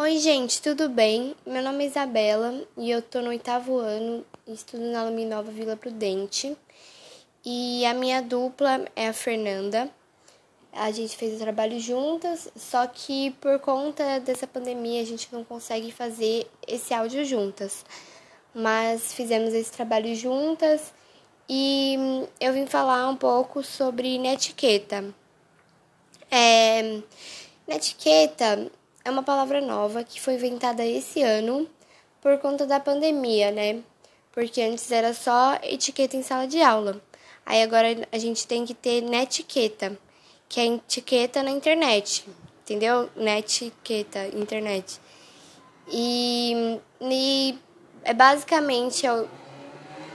Oi, gente, tudo bem? Meu nome é Isabela e eu tô no oitavo ano e estudo na Luminova Vila Prudente. E a minha dupla é a Fernanda. A gente fez o trabalho juntas, só que por conta dessa pandemia a gente não consegue fazer esse áudio juntas. Mas fizemos esse trabalho juntas e eu vim falar um pouco sobre netiqueta. É, netiqueta é uma palavra nova que foi inventada esse ano por conta da pandemia, né? Porque antes era só etiqueta em sala de aula. Aí agora a gente tem que ter netiqueta, que é etiqueta na internet, entendeu? Netiqueta, internet. E, e é basicamente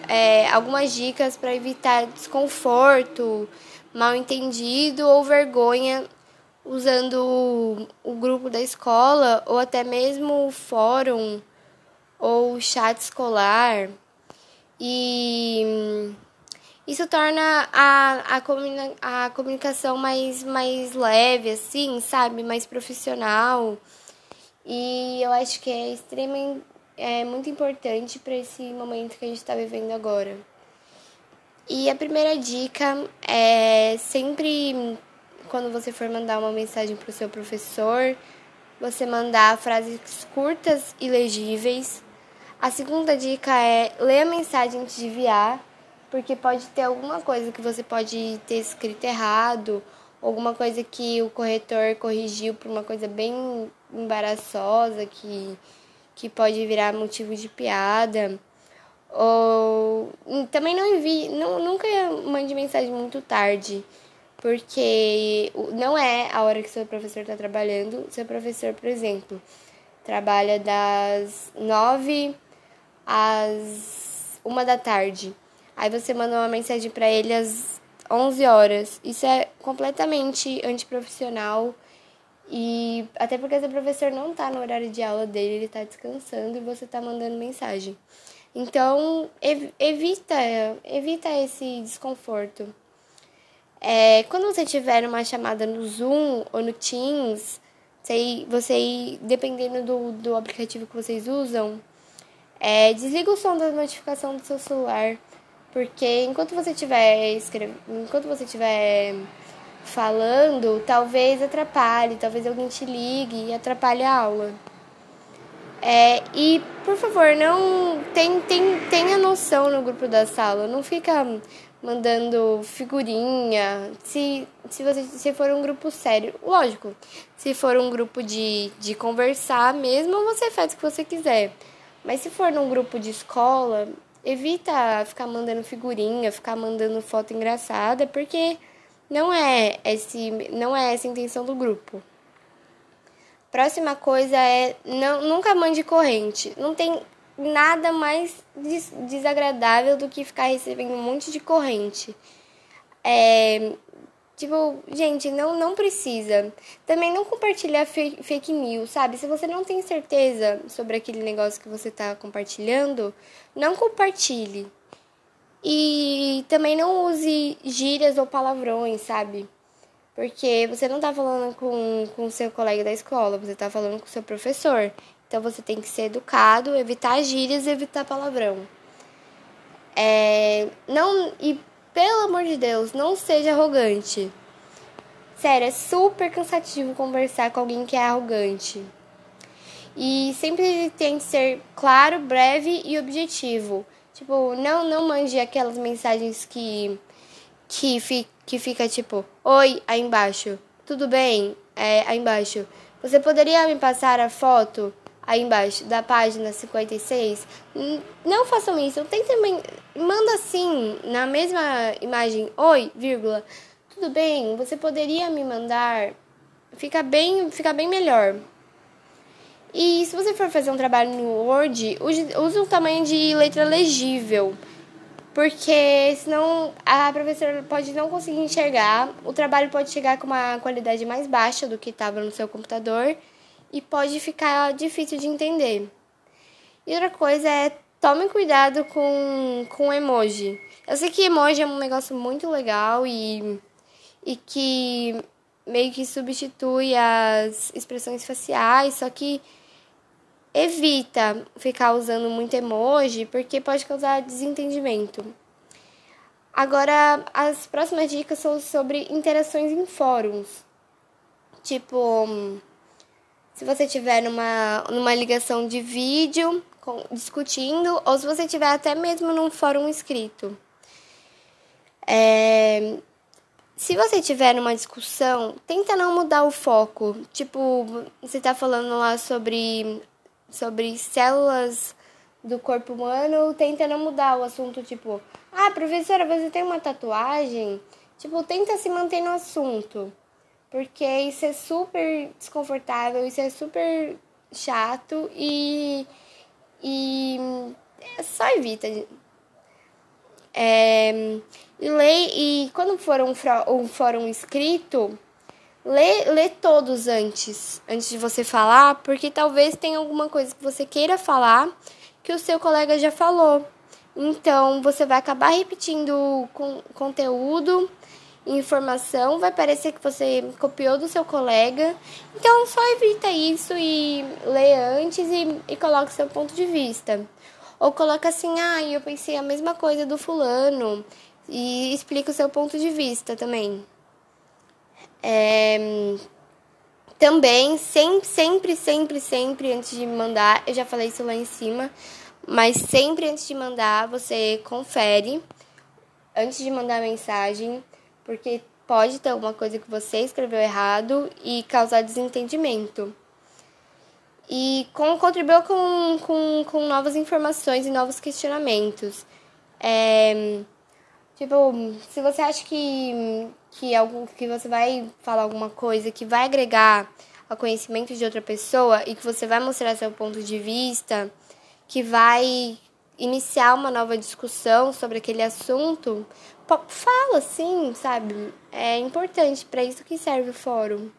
é, algumas dicas para evitar desconforto, mal entendido ou vergonha usando o grupo da escola ou até mesmo o fórum ou chat escolar. E isso torna a, a, a comunicação mais, mais leve, assim, sabe? Mais profissional. E eu acho que é extremamente é muito importante para esse momento que a gente está vivendo agora. E a primeira dica é sempre quando você for mandar uma mensagem para o seu professor, você mandar frases curtas e legíveis. A segunda dica é ler a mensagem antes de enviar, porque pode ter alguma coisa que você pode ter escrito errado, alguma coisa que o corretor corrigiu por uma coisa bem embaraçosa que, que pode virar motivo de piada. Ou também não envie, não, nunca mande mensagem muito tarde porque não é a hora que seu professor está trabalhando. Seu professor, por exemplo, trabalha das nove às uma da tarde. Aí você manda uma mensagem para ele às 11 horas. Isso é completamente antiprofissional. E até porque seu professor não está no horário de aula dele, ele está descansando e você está mandando mensagem. Então, evita, evita esse desconforto. É, quando você tiver uma chamada no Zoom ou no Teams, você, você dependendo do, do aplicativo que vocês usam, é, desliga o som da notificação do seu celular, porque enquanto você escrevendo, enquanto você estiver falando, talvez atrapalhe, talvez alguém te ligue e atrapalhe a aula. É, e, por favor, não tem, tem, tenha noção no grupo da sala. Não fica mandando figurinha. Se, se, você, se for um grupo sério, lógico. Se for um grupo de, de conversar mesmo, você faz o que você quiser. Mas se for num grupo de escola, evita ficar mandando figurinha, ficar mandando foto engraçada, porque não é esse, não é essa a intenção do grupo. Próxima coisa é não, nunca mande corrente. Não tem nada mais des desagradável do que ficar recebendo um monte de corrente. É, tipo, gente, não, não precisa. Também não compartilhar fake news, sabe? Se você não tem certeza sobre aquele negócio que você está compartilhando, não compartilhe. E também não use gírias ou palavrões, sabe? Porque você não tá falando com o seu colega da escola, você tá falando com o seu professor. Então você tem que ser educado, evitar gírias e evitar palavrão. É, não e pelo amor de Deus, não seja arrogante. Sério, é super cansativo conversar com alguém que é arrogante. E sempre tente ser claro, breve e objetivo. Tipo, não não mande aquelas mensagens que que, fi, que fica tipo, oi, aí embaixo, tudo bem? É, aí embaixo, você poderia me passar a foto aí embaixo da página 56? Não façam isso, tem também, manda assim, na mesma imagem, oi, vírgula, tudo bem, você poderia me mandar, fica bem, fica bem melhor. E se você for fazer um trabalho no Word, use, um tamanho de letra legível porque senão a professora pode não conseguir enxergar, o trabalho pode chegar com uma qualidade mais baixa do que estava no seu computador e pode ficar difícil de entender. E outra coisa é tome cuidado com, com emoji. Eu sei que emoji é um negócio muito legal e, e que meio que substitui as expressões faciais, só que evita ficar usando muito emoji, porque pode causar desentendimento. Agora, as próximas dicas são sobre interações em fóruns. Tipo, se você tiver numa, numa ligação de vídeo com, discutindo, ou se você tiver até mesmo num fórum escrito. É, se você tiver numa discussão, tenta não mudar o foco. Tipo, você tá falando lá sobre, sobre células do corpo humano, tenta não mudar o assunto, tipo, ah, professora, você tem uma tatuagem? Tipo, tenta se manter no assunto. Porque isso é super desconfortável, isso é super chato e. E. Só evita. É, e, lê, e quando for um, um fórum escrito, lê, lê todos antes, antes de você falar, porque talvez tenha alguma coisa que você queira falar que o seu colega já falou. Então, você vai acabar repetindo com, conteúdo, informação, vai parecer que você copiou do seu colega. Então, só evita isso e lê antes e, e coloque seu ponto de vista. Ou coloca assim, ah, eu pensei a mesma coisa do fulano. E explica o seu ponto de vista também. É, também, sempre, sempre, sempre, sempre, antes de mandar, eu já falei isso lá em cima, mas sempre antes de mandar, você confere antes de mandar a mensagem, porque pode ter alguma coisa que você escreveu errado e causar desentendimento. E com, contribuiu com, com, com novas informações e novos questionamentos. É, tipo, se você acha que, que, algo, que você vai falar alguma coisa que vai agregar ao conhecimento de outra pessoa e que você vai mostrar seu ponto de vista que vai iniciar uma nova discussão sobre aquele assunto, fala sim, sabe? É importante, para isso que serve o fórum.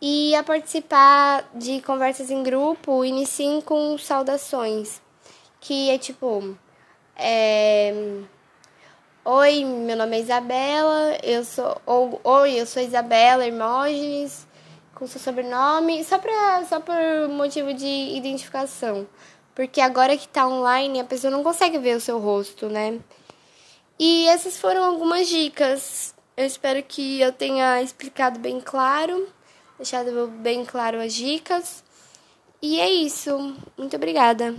E a participar de conversas em grupo, iniciem com saudações, que é tipo. É... Oi, meu nome é Isabela, eu sou. Ou, Oi, eu sou Isabela Hermógenes, com seu sobrenome, só, pra, só por motivo de identificação. Porque agora que tá online, a pessoa não consegue ver o seu rosto, né? E essas foram algumas dicas. Eu espero que eu tenha explicado bem claro, deixado bem claro as dicas. E é isso. Muito obrigada.